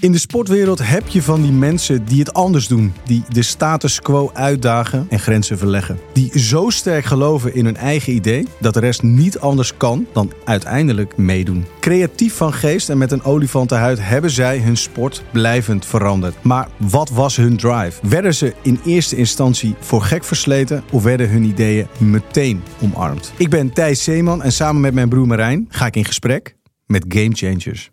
In de sportwereld heb je van die mensen die het anders doen. Die de status quo uitdagen en grenzen verleggen. Die zo sterk geloven in hun eigen idee dat de rest niet anders kan dan uiteindelijk meedoen. Creatief van geest en met een olifantenhuid hebben zij hun sport blijvend veranderd. Maar wat was hun drive? Werden ze in eerste instantie voor gek versleten of werden hun ideeën meteen omarmd? Ik ben Thijs Zeeman en samen met mijn broer Marijn ga ik in gesprek met Game Changers.